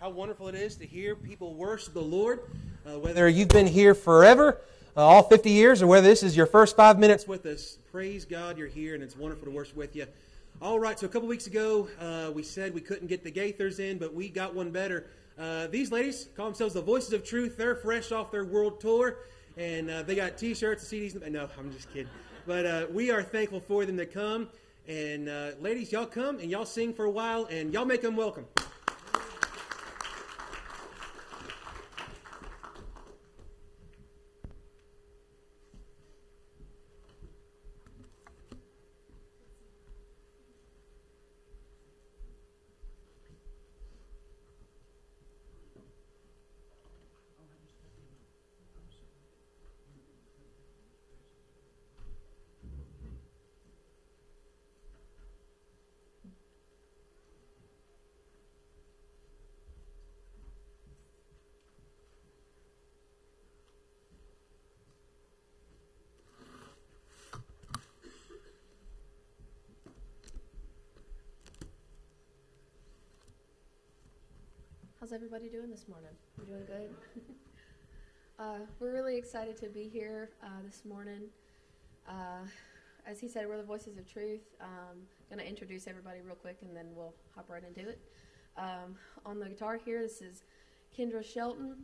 how wonderful it is to hear people worship the Lord. Uh, whether you've been here forever, uh, all 50 years, or whether this is your first five minutes with us, praise God you're here, and it's wonderful to worship with you. All right, so a couple weeks ago, uh, we said we couldn't get the Gaithers in, but we got one better. Uh, these ladies call themselves the Voices of Truth. They're fresh off their world tour, and uh, they got T-shirts and CDs. No, I'm just kidding. But uh, we are thankful for them to come. And ladies, y'all come and y'all sing for a while, and y'all make them welcome. How's everybody doing this morning? You doing good? uh, we're really excited to be here uh, this morning. Uh, as he said, we're the voices of truth. Um, gonna introduce everybody real quick, and then we'll hop right into it. Um, on the guitar here, this is Kendra Shelton.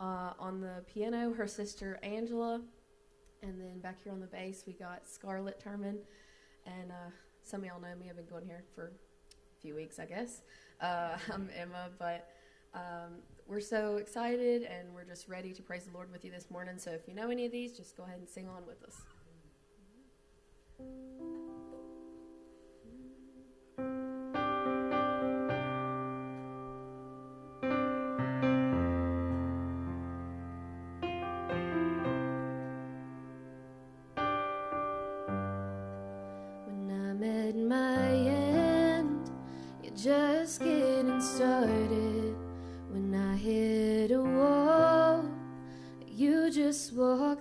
Uh, on the piano, her sister Angela, and then back here on the bass, we got Scarlett Turman. And uh, some of y'all know me. I've been going here for a few weeks, I guess. Uh, I'm Emma, but um, we're so excited and we're just ready to praise the Lord with you this morning. So if you know any of these, just go ahead and sing on with us. When I'm at my end, you're just getting started.